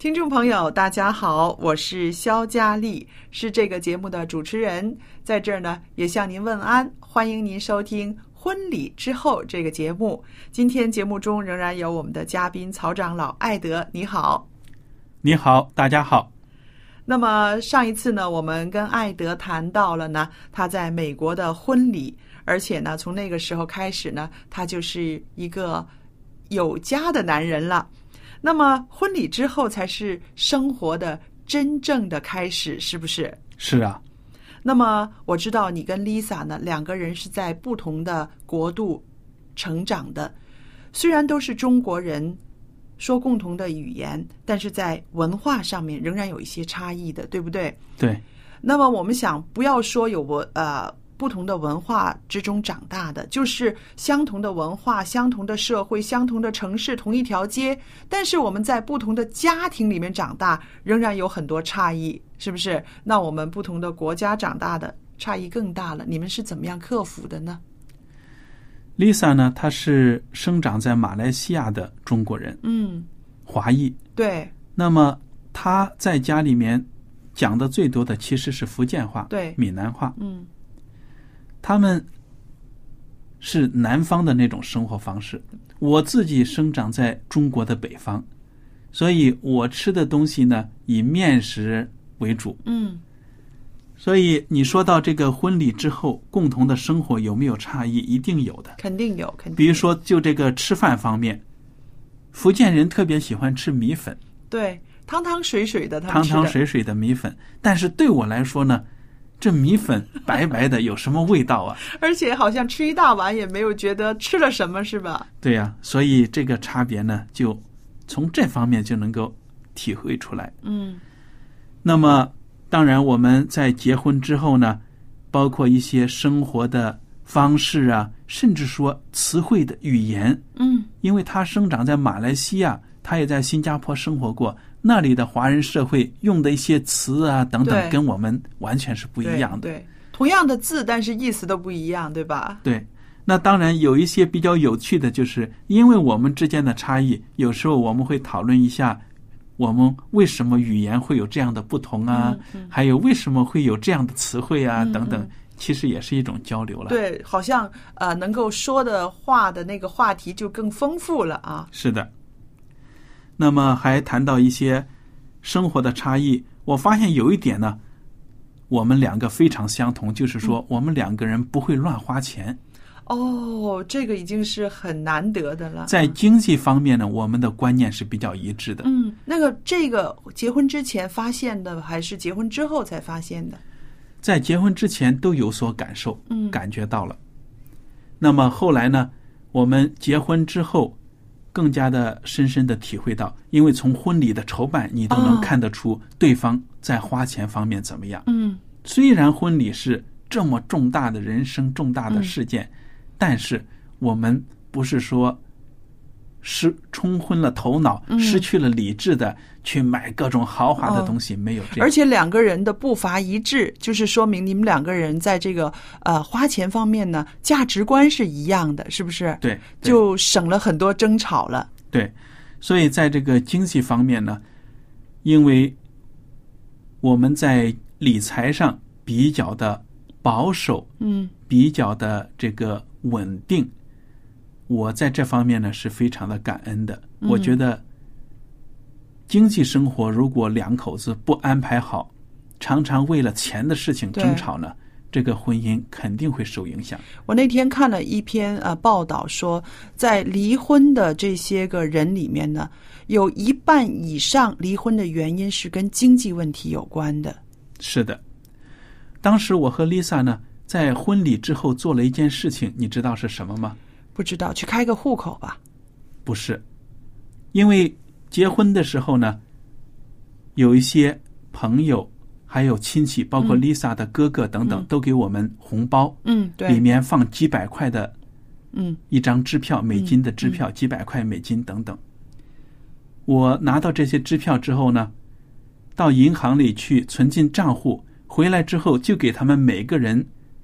听众朋友，大家好，我是肖佳丽，是这个节目的主持人，在这儿呢也向您问安，欢迎您收听《婚礼之后》这个节目。今天节目中仍然有我们的嘉宾曹长老艾德，你好。你好，大家好。那么上一次呢，我们跟艾德谈到了呢他在美国的婚礼，而且呢从那个时候开始呢，他就是一个有家的男人了。那么婚礼之后才是生活的真正的开始，是不是？是啊，那么我知道你跟 Lisa 呢两个人是在不同的国度成长的，虽然都是中国人，说共同的语言，但是在文化上面仍然有一些差异的，对不对？对，那么我们想，不要说有文呃不同的文化之中长大的，就是相同的文化、相同的社会、相同的城市、同一条街，但是我们在不同的家庭里面长大，仍然有很多差异，是不是？那我们不同的国家长大的差异更大了，你们是怎么样克服的呢？Lisa 呢，她是生长在马来西亚的中国人，嗯，华裔。对那么她在家里面讲的最多的其实是福建话，对闽南话。嗯他们是南方的那种生活方式。我自己生长在中国的北方，所以我吃的东西呢以面食为主。嗯所以你说到这个婚礼之后共同的生活有没有差异？一定有的。肯定有，肯定有。比如说，就这个吃饭方面，福建人特别喜欢吃米粉，对汤汤水水的，汤汤水水的米粉。但是对我来说呢，这米粉白白的，有什么味道啊？而且好像吃一大碗也没有觉得吃了什么，是吧？对呀、所以这个差别呢，就从这方面就能够体会出来。嗯那么，当然我们在结婚之后呢，包括一些生活的方式啊，甚至说词汇的语言，嗯因为他生长在马来西亚，他也在新加坡生活过，那里的华人社会用的一些词啊等等，跟我们完全是不一样的。对对，同样的字，但是意思都不一样，对吧？对，那当然有一些比较有趣的，就是因为我们之间的差异，有时候我们会讨论一下，我们为什么语言会有这样的不同啊，还有为什么会有这样的词汇啊、嗯等等嗯，其实也是一种交流了。，对，好像呃，能够说的话的那个话题就更丰富了啊。是的。那么还谈到一些生活的差异，我发现有一点呢，我们两个非常相同，就是嗯说我们两个人不会乱花钱。哦，这个已经是很难得的了。在经济方面呢，我们的观念是比较一致的。嗯，那个这个结婚之前发现的，还是结婚之后才发现的？在结婚之前都有所感受，嗯感觉到了。那么后来呢，我们结婚之后，更加的深深的体会到，因为从婚礼的筹办，你都能哦。看得出对方在花钱方面怎么样。嗯。虽然婚礼是这么重大的人生重大的事件，但是我们不是说失冲昏了头脑、失去了理智的去买各种豪华的东西，没有这样。而且两个人的步伐一致，就是说明你们两个人在这个呃花钱方面呢，价值观是一样的，是不是？对，对就省了很多争吵了。对，所以在这个经济方面呢，因为我们在理财上比较的保守，嗯比较的这个稳定，我在这方面呢是非常的感恩的。我觉得经济生活如果两口子不安排好，常常为了钱的事情争吵呢，这个婚姻肯定会受影响。我那天看了一篇呃报道说，在离婚的这些个人里面呢，有一半以上离婚的原因是跟经济问题有关的。是的，当时我和 Lisa 呢，在婚礼之后做了一件事情，你知道是什么吗？不知道去开个户口吧？不是，因为结婚的时候呢，有一些朋友还有亲戚，包括 Lisa 的哥哥等等，都给我们红包，嗯，对。里，面放几百块的嗯。一张支票，美金的支票，几百块美金等等。我拿到这些支票之后呢，到银行里去存进账户，回来之后就给他们每个人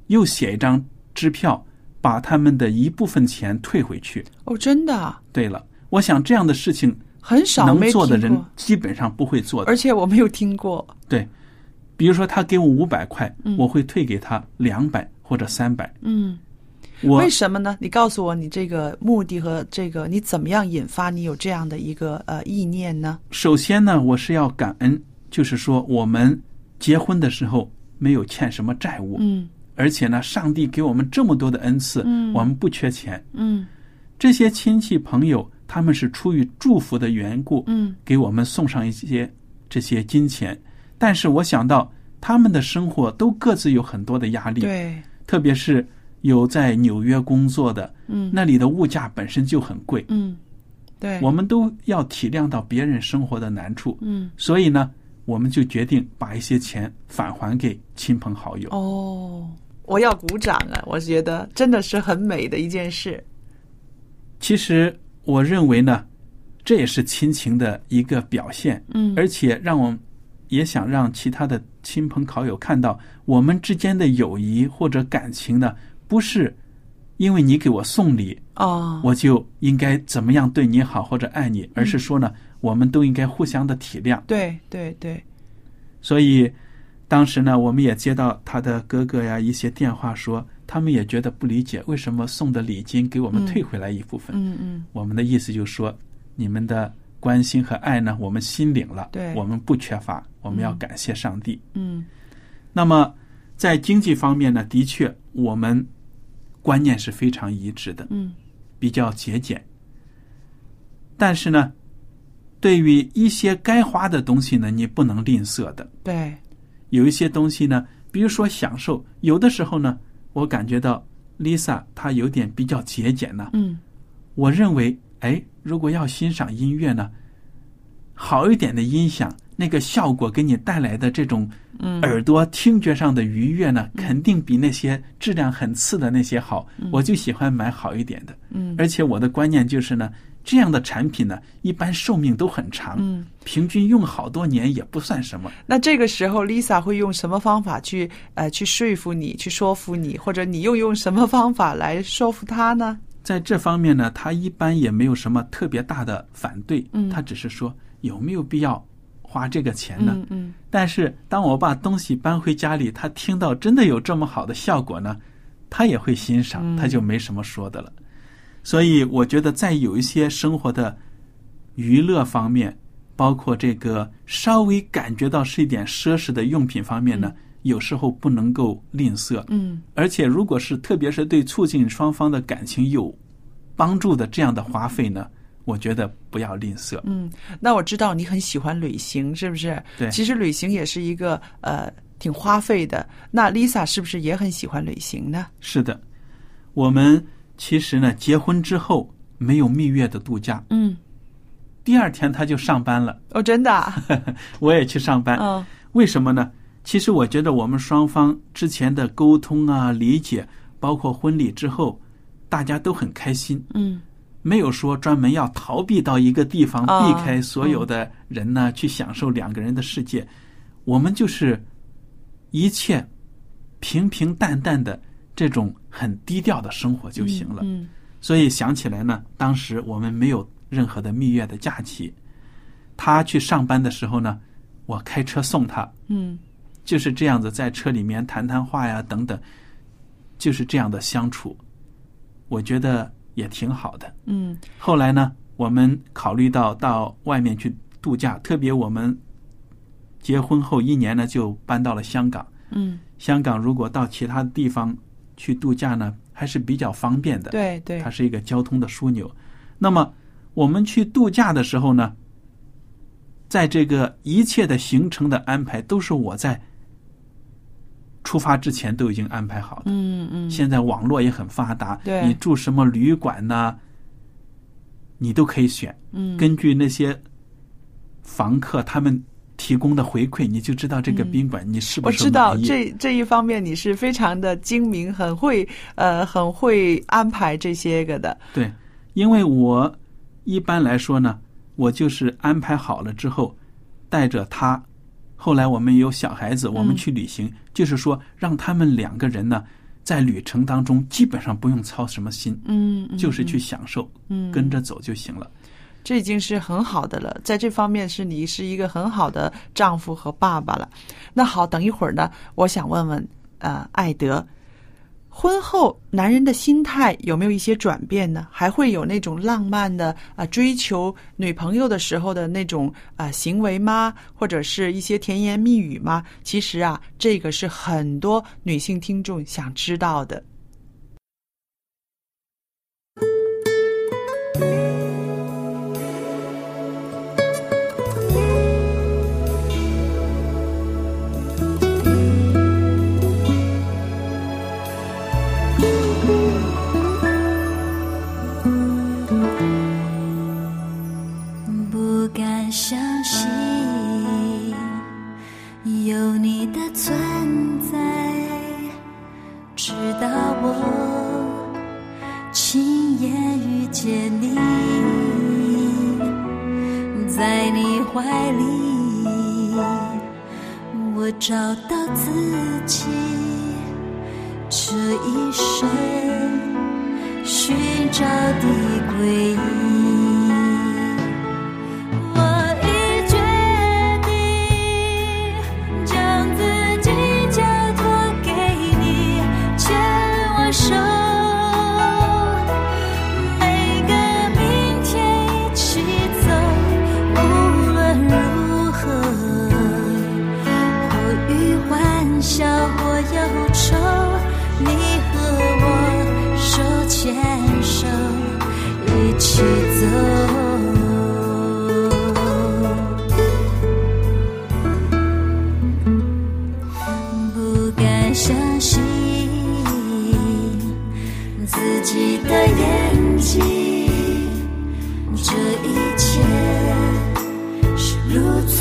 又写一张支票，把他们的一部分钱退回去。哦，真的啊对了，我想这样的事情很少能没做的人基本上不会做的。而且我没有听过。对，比如说他给我五百块，我会退给他两百或者三百。嗯，为什么呢？你告诉我你这个目的和这个你怎么样引发你有这样的一个呃意念呢？首先呢，我是要感恩，就是说我们结婚的时候没有欠什么债务，嗯而且呢，上帝给我们这么多的恩赐，嗯。我们不缺钱。嗯。这些亲戚朋友，他们是出于祝福的缘故，嗯。给我们送上一些这些金钱。但是我想到他们的生活都各自有很多的压力，对，特别是有在纽约工作的，嗯。那里的物价本身就很贵，嗯。对，我们都要体谅到别人生活的难处，嗯。所以呢，我们就决定把一些钱返还给亲朋好友。哦，我要鼓掌啊！我觉得真的是很美的一件事。其实我认为呢，这也是亲情的一个表现，嗯而且让我也想让其他的亲朋好友看到，我们之间的友谊或者感情呢，不是因为你给我送礼，哦，我就应该怎么样对你好或者爱你，而是说呢，我们都应该互相的体谅。对对对，所以当时呢，我们也接到他的哥哥呀一些电话说，他们也觉得不理解，为什么送的礼金给我们退回来一部分？嗯嗯我们的意思就是说，你们的关心和爱呢，我们心领了，对我们不缺乏，我们要感谢上帝。嗯那么在经济方面呢，的确我们观念是非常一致的，嗯比较节俭。但是呢，对于一些该花的东西呢，你不能吝啬的。对，有一些东西呢，比如说享受，有的时候呢，我感觉到 Lisa 她有点比较节俭呢。嗯。我认为，哎，如果要欣赏音乐呢，好一点的音响，那个效果给你带来的这种嗯。耳朵听觉上的愉悦呢，肯定比那些质量很次的那些好。我就喜欢买好一点的，嗯。而且我的观念就是呢，这样的产品呢，一般寿命都很长，嗯。平均用好多年也不算什么。那这个时候，Lisa 会用什么方法去呃去说服你，去说服你，或者你又用什么方法来说服他呢？在这方面呢，他一般也没有什么特别大的反对，嗯他只是说有没有必要花这个钱呢？嗯嗯但是当我把东西搬回家里，他听到真的有这么好的效果呢，他也会欣赏，嗯他就没什么说的了。所以我觉得在有一些生活的娱乐方面，包括这个稍微感觉到是一点奢侈的用品方面呢，有时候不能够吝啬。嗯而且，如果是特别是对促进双方的感情有帮助的这样的花费呢，我觉得不要吝啬。嗯。那我知道你很喜欢旅行，是不是？对其实旅行也是一个呃挺花费的。那 Lisa 是不是也很喜欢旅行呢？是的，我们其实呢，结婚之后没有蜜月的度假，嗯。第二天他就上班了，哦，真的、啊？我也去上班。嗯为什么呢？其实我觉得我们双方之前的沟通啊、理解，包括婚礼之后，大家都很开心。嗯没有说专门要逃避到一个地方，啊避开所有的人呢，去享受两个人的世界。我们就是一切平平淡淡的这种很低调的生活就行了。嗯所以想起来呢，当时我们没有任何的蜜月的假期。他去上班的时候呢，我开车送他，嗯就是这样子在车里面谈谈话呀，等等，就是这样的相处，我觉得也挺好的。嗯后来呢，我们考虑到到外面去度假，特别我们结婚后一年呢，就搬到了香港。嗯，香港如果到其他地方去度假呢，还是比较方便的。对对它，是一个交通的枢纽。那么我们去度假的时候呢，在这个一切的行程的安排都是我在出发之前都已经安排好的。嗯嗯，现在网络也很发达，对你住什么旅馆呐、你都可以选。嗯根据那些房客他们提供的回馈，你就知道这个宾馆你是不是嗯我知道这这一方面你是非常的精明，很会呃很会安排这些个的。对，因为我一般来说呢，我就是安排好了之后，带着他。后来我们有小孩子，我们嗯去旅行，就是说让他们两个人呢，在旅程当中基本上不用操什么心，嗯，嗯就是去享受，嗯跟着走就行了。这已经是很好的了，在这方面是你是一个很好的丈夫和爸爸了。那好，等一会儿呢，我想问问呃，艾德，婚后男人的心态有没有一些转变呢？还会有那种浪漫的啊、追求女朋友的时候的那种啊、行为吗？或者是一些甜言蜜语吗？其实啊，这个是很多女性听众想知道的。沙地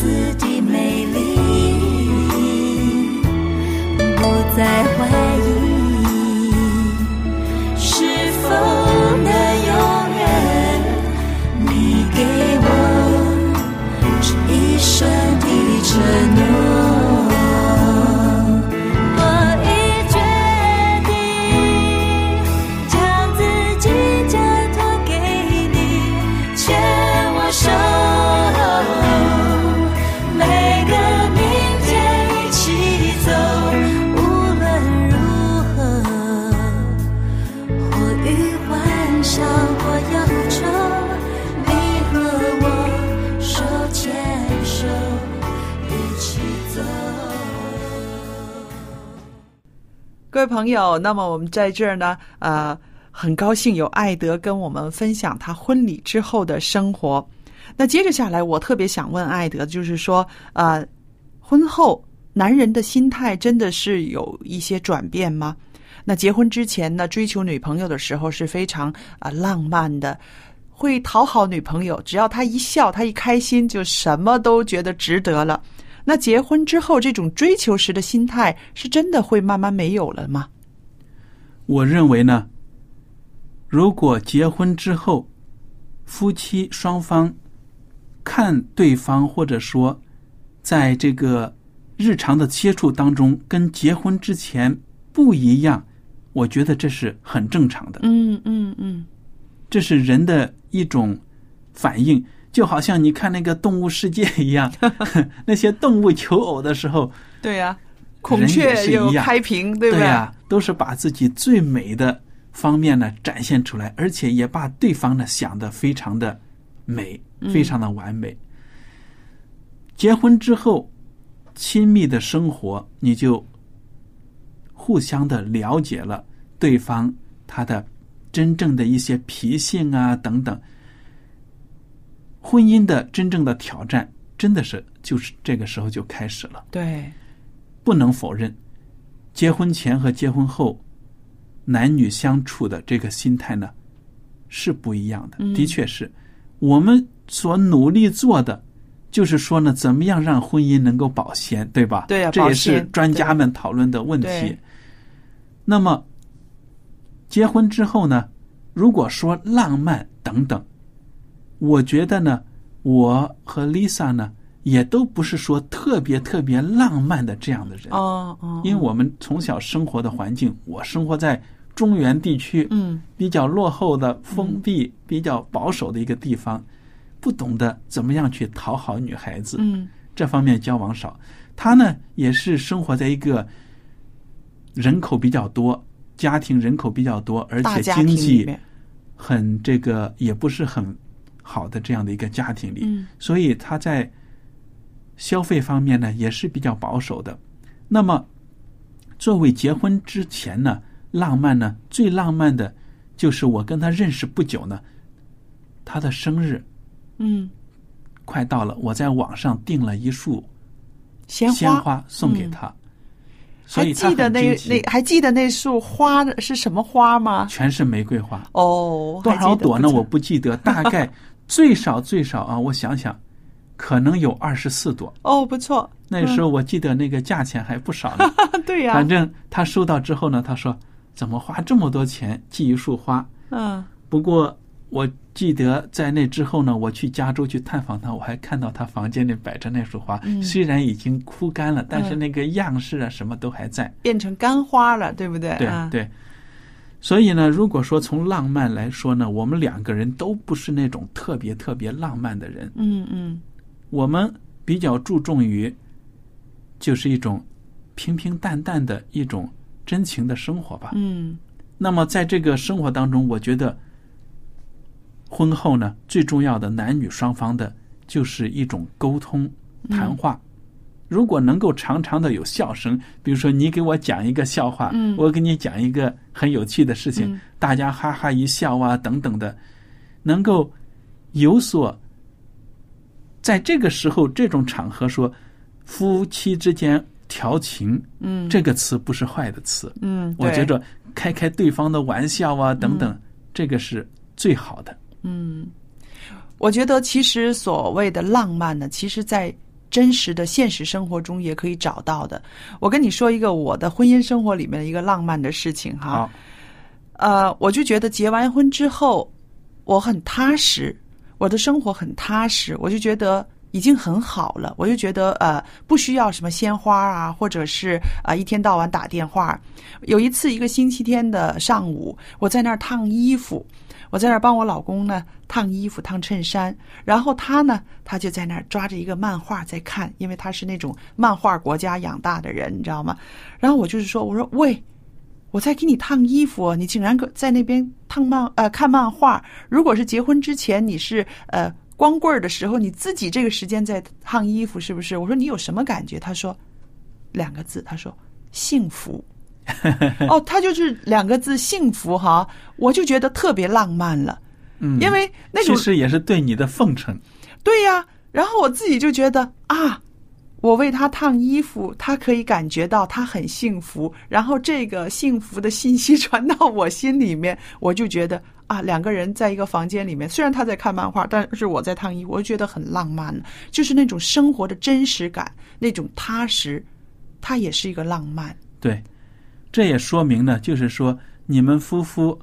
如此的美丽，不再怀朋友，那么我们在这儿呢，呃，很高兴有艾德跟我们分享他婚礼之后的生活。那接着下来，我特别想问艾德，就是说，呃，婚后男人的心态真的是有一些转变吗？那结婚之前呢，追求女朋友的时候是非常啊、浪漫的，会讨好女朋友，只要她一笑，她一开心，就什么都觉得值得了。那结婚之后，这种追求时的心态是真的会慢慢没有了吗？我认为呢，如果结婚之后夫妻双方看对方，或者说在这个日常的接触当中，跟结婚之前不一样，我觉得这是很正常的。嗯嗯嗯，这是人的一种反应，就好像你看那个动物世界一样，那些动物求偶的时候，对呀、孔雀有开屏，对不对？呀、都是把自己最美的方面呢展现出来，而且也把对方呢想的非常的美，非常的完美。结婚之后，亲密的生活，你就互相的了解了对方他的真正的一些脾性啊等等。婚姻的真正的挑战，真的是就是这个时候就开始了。对，不能否认，结婚前和结婚后男女相处的这个心态呢是不一样的。的确是，我们所努力做的，就是说呢，怎么样让婚姻能够保鲜，对吧？对呀这也是专家们讨论的问题。那么，结婚之后呢，如果说浪漫等等，我觉得呢，我和 Lisa 呢，也都不是说特别特别浪漫的这样的人。哦哦，因为我们从小生活的环境，我生活在中原地区，嗯。比较落后的、封闭、比较保守的一个地方，不懂得怎么样去讨好女孩子，嗯。这方面交往少。他呢，也是生活在一个人口比较多、家庭人口比较多，而且经济，很这个也不是很好的这样的一个家庭里，嗯。所以他在消费方面呢也是比较保守的。那么，作为结婚之前呢，浪漫呢最浪漫的，就是我跟他认识不久呢，他的生日嗯，快到了，我在网上订了一束鲜鲜花送给他，所还以他记得那那还记得那束花的是什么花吗？全是玫瑰花，哦，多少朵呢？我不记得，大概最少最少啊，我想想，可能有二十四朵。哦，不错，那时候我记得那个价钱还不少呢。对呀、反正他收到之后呢，他说怎么花这么多钱寄一束花？嗯不过我记得在那之后呢，我去加州去探访他，我还看到他房间里摆着那束花，嗯虽然已经枯干了，但是那个样式啊什么都还在。变成干花了，对不对？对啊、对。所以呢，如果说从浪漫来说呢，我们两个人都不是那种特别特别浪漫的人，嗯嗯我们比较注重于，就是一种平平淡淡的一种真情的生活吧。嗯那么在这个生活当中，我觉得婚后呢，最重要的男女双方的就是一种沟通谈话。如果能够常常的有笑声，比如说你给我讲一个笑话，嗯。我给你讲一个很有趣的事情，嗯。大家哈哈一笑啊，等等的，能够有所在这个时候这种场合说夫妻之间调情，嗯，这个词不是坏的词，嗯，我觉着开开对方的玩笑啊，等等，这个是最好的。嗯，我觉得其实所谓的浪漫呢，其实在真实的现实生活中也可以找到的。我跟你说一个我的婚姻生活里面的一个浪漫的事情哈。呃，我就觉得结完婚之后，我很踏实，我的生活很踏实，我就觉得已经很好了。我就觉得呃，不需要什么鲜花啊，或者是啊、呃一天到晚打电话。有一次，一个星期天的上午，我在那儿烫衣服，我在那儿帮我老公呢烫衣服、烫衬衫，然后他呢，他就在那儿抓着一个漫画在看，因为他是那种漫画国家养大的人，你知道吗？然后我就是说，我说喂。我在给你烫衣服，你竟然在那边烫漫呃看漫画。如果是结婚之前你是呃光棍儿的时候，你自己这个时间在烫衣服，是不是？我说你有什么感觉？他说两个字，他说幸福。哦，他就是两个字幸福哈，我就觉得特别浪漫了，嗯，因为那种其实也是对你的奉承。对呀，然后我自己就觉得啊，我为他烫衣服，他可以感觉到他很幸福，然后这个幸福的信息传到我心里面，我就觉得啊，两个人在一个房间里面，虽然他在看漫画，但是我在烫衣服，我就觉得很浪漫，就是那种生活的真实感，那种踏实，它也是一个浪漫。对，这也说明呢，就是说你们夫妇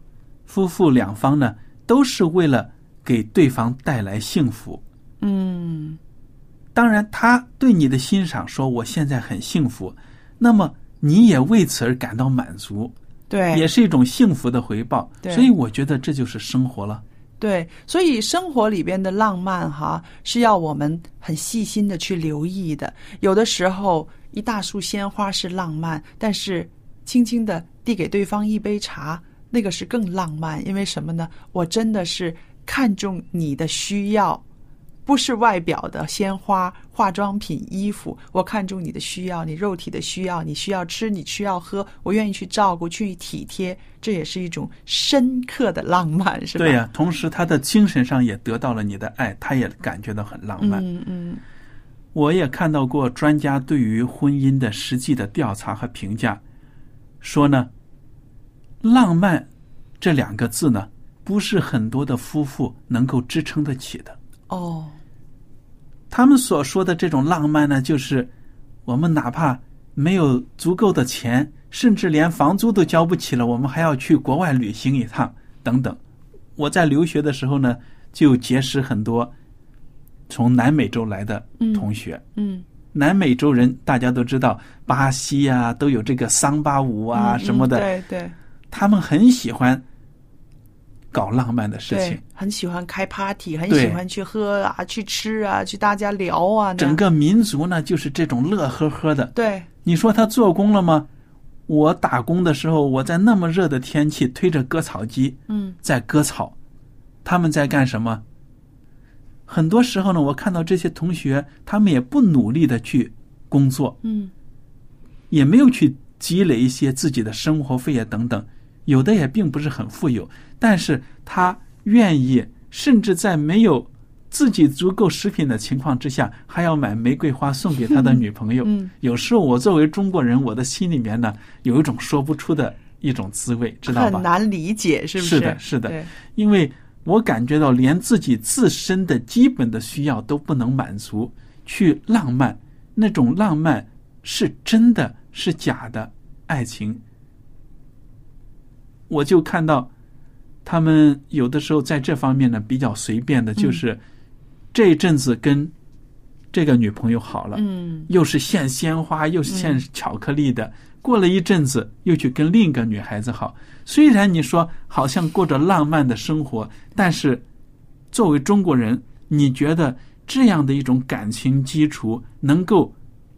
夫妇两方呢，都是为了给对方带来幸福。嗯当然，他对你的欣赏说我现在很幸福，那么你也为此而感到满足，对，也是一种幸福的回报。对所以我觉得这就是生活了。对，所以生活里边的浪漫哈，是要我们很细心的去留意的。有的时候，一大束鲜花是浪漫，但是轻轻的递给对方一杯茶，那个是更浪漫。因为什么呢？我真的是看重你的需要，不是外表的鲜花、化妆品、衣服。我看中你的需要，你肉体的需要，你需要吃，你需要喝，我愿意去照顾、去体贴，这也是一种深刻的浪漫，是吧？对呀、同时他的精神上也得到了你的爱，他也感觉到很浪漫。嗯嗯我也看到过专家对于婚姻的实际的调查和评价，说呢，浪漫这两个字呢，不是很多的夫妇能够支撑得起的。哦，他们所说的这种浪漫呢，就是我们哪怕没有足够的钱，甚至连房租都交不起了，我们还要去国外旅行一趟，等等。我在留学的时候呢，就结识很多从南美洲来的同学。嗯南美洲人大家都知道，巴西啊都有这个桑巴舞啊嗯什么的，嗯对对他们很喜欢搞浪漫的事情。，很喜欢开 party，很喜欢去喝啊，去吃啊，去大家聊啊，整个民族呢，就是这种乐呵呵的。对你说他做工了吗？我打工的时候，我在那么热的天气推着割草机嗯在割草，他们在干什么？很多时候呢，我看到这些同学，他们也不努力的去工作，嗯也没有去积累一些自己的生活费啊等等，有的也并不是很富有，但是他愿意，甚至在没有自己足够食品的情况之下，还要买玫瑰花送给他的女朋友。嗯。有时候我作为中国人，我的心里面呢有一种说不出的一种滋味，知道吧？很难理解，是不是？是的是的。因为我感觉到连自己自身的基本的需要都不能满足，去浪漫，那种浪漫是真的是假的爱情，我就看到他们有的时候在这方面呢比较随便的，就是这一阵子跟这个女朋友好了，嗯又是献鲜花，又是献巧克力的。过了一阵子，又去跟另一个女孩子好。虽然你说好像过着浪漫的生活，但是作为中国人，你觉得这样的一种感情基础能够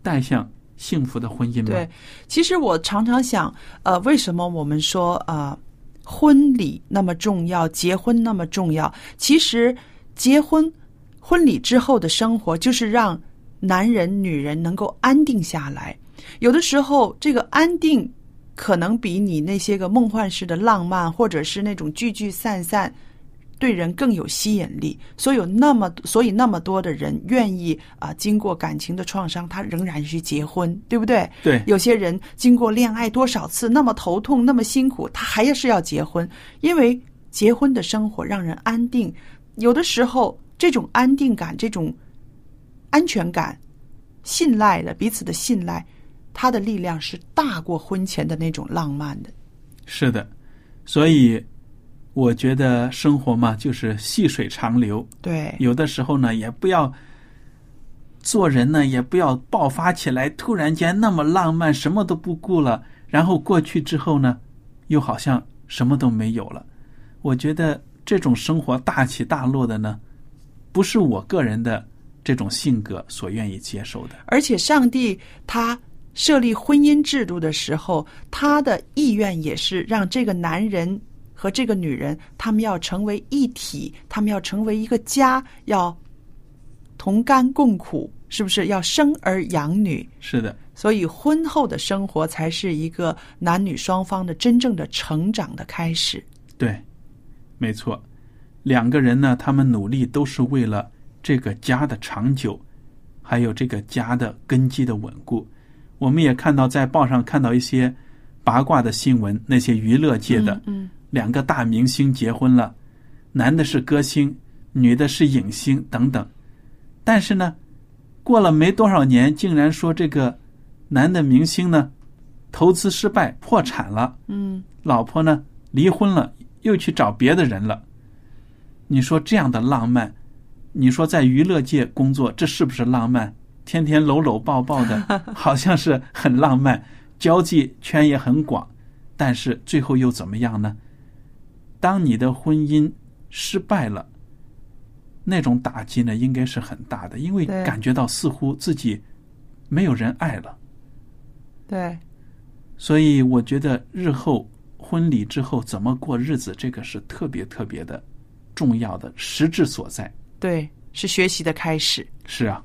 带向幸福的婚姻吗？对，其实我常常想，呃，为什么我们说呃，婚礼那么重要，结婚那么重要？其实结婚、婚礼之后的生活，就是让男人、女人能够安定下来。有的时候，这个安定可能比你那些个梦幻式的浪漫，或者是那种聚聚散散，对人更有吸引力。所以有那么所以那么多的人愿意啊、经过感情的创伤，他仍然去结婚，对不对？对有些人经过恋爱多少次，那么头痛，那么辛苦，他还是要结婚，因为结婚的生活让人安定。有的时候，这种安定感、这种安全感、信赖的彼此的信赖，它的力量是大过婚前的那种浪漫的。是的，所以我觉得生活嘛，就是细水长流。对，有的时候呢，也不要做人呢，也不要爆发起来，突然间那么浪漫，什么都不顾了，然后过去之后呢，又好像什么都没有了。我觉得这种生活大起大落的呢，不是我个人的这种性格所愿意接受的。而且上帝他设立婚姻制度的时候，他的意愿也是让这个男人和这个女人，他们要成为一体，他们要成为一个家，要同甘共苦，是不是？要生儿养女。是的，所以婚后的生活才是一个男女双方的真正的成长的开始。对，没错，两个人呢，他们努力都是为了这个家的长久，还有这个家的根基的稳固。我们也看到在报上看到一些八卦的新闻，那些娱乐界的嗯两个大明星结婚了，男的是歌星，女的是影星等等。但是呢，过了没多少年，竟然说这个男的明星呢，投资失败破产了，嗯老婆呢离婚了，又去找别的人了。你说这样的浪漫，你说在娱乐界工作，这是不是浪漫？天天搂搂抱抱的，好像是很浪漫，交际圈也很广，但是最后又怎么样呢？当你的婚姻失败了，那种打击呢，应该是很大的，因为感觉到似乎自己没有人爱了。对，所以我觉得日后婚礼之后怎么过日子，这个是特别特别的重要的实质所在。对，是学习的开始。是啊，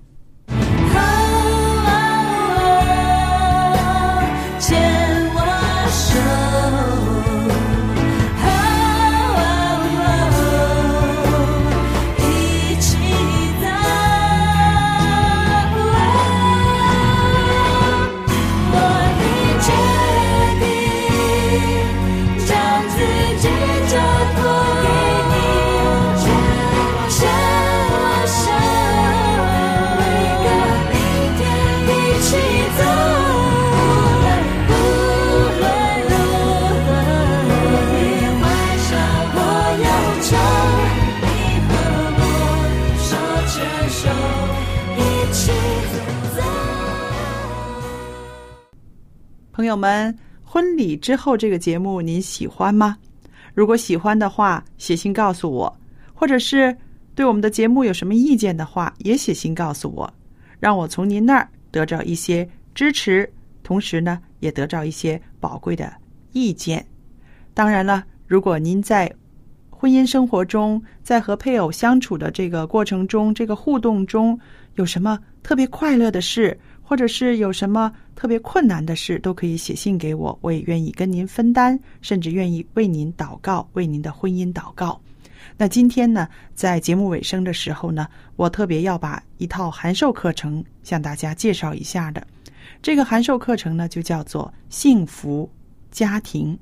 友们，婚礼之后这个节目您喜欢吗？如果喜欢的话，写信告诉我，或者是对我们的节目有什么意见的话，也写信告诉我，让我从您那儿得到一些支持，同时呢，也得到一些宝贵的意见。当然了，如果您在婚姻生活中，在和配偶相处的这个过程中，这个互动中有什么特别快乐的事，或者是有什么特别困难的事，都可以写信给我，我也愿意跟您分担，甚至愿意为您祷告，为您的婚姻祷告。那今天呢，在节目尾声的时候呢，我特别要把一套函授课程向大家介绍一下的。这个函授课程呢，就叫做《幸福家庭》，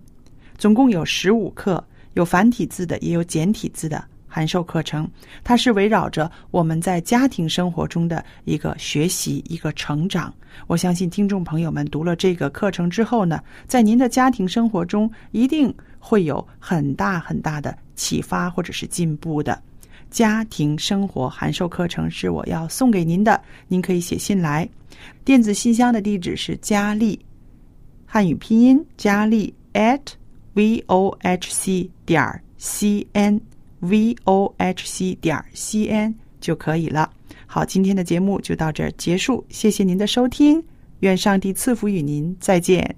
总共有十五课，有繁体字的，也有简体字的函授课程。它是围绕着我们在家庭生活中的一个学习、一个成长。我相信听众朋友们读了这个课程之后呢，在您的家庭生活中一定会有很大很大的启发或者是进步的。家庭生活函授课程是我要送给您的，您可以写信来。电子信箱的地址是佳丽，汉语拼音佳丽 at v o h c 点儿 c n v o h c 点 c n 就可以了。好，今天的节目就到这儿结束，谢谢您的收听，愿上帝赐福与您，再见。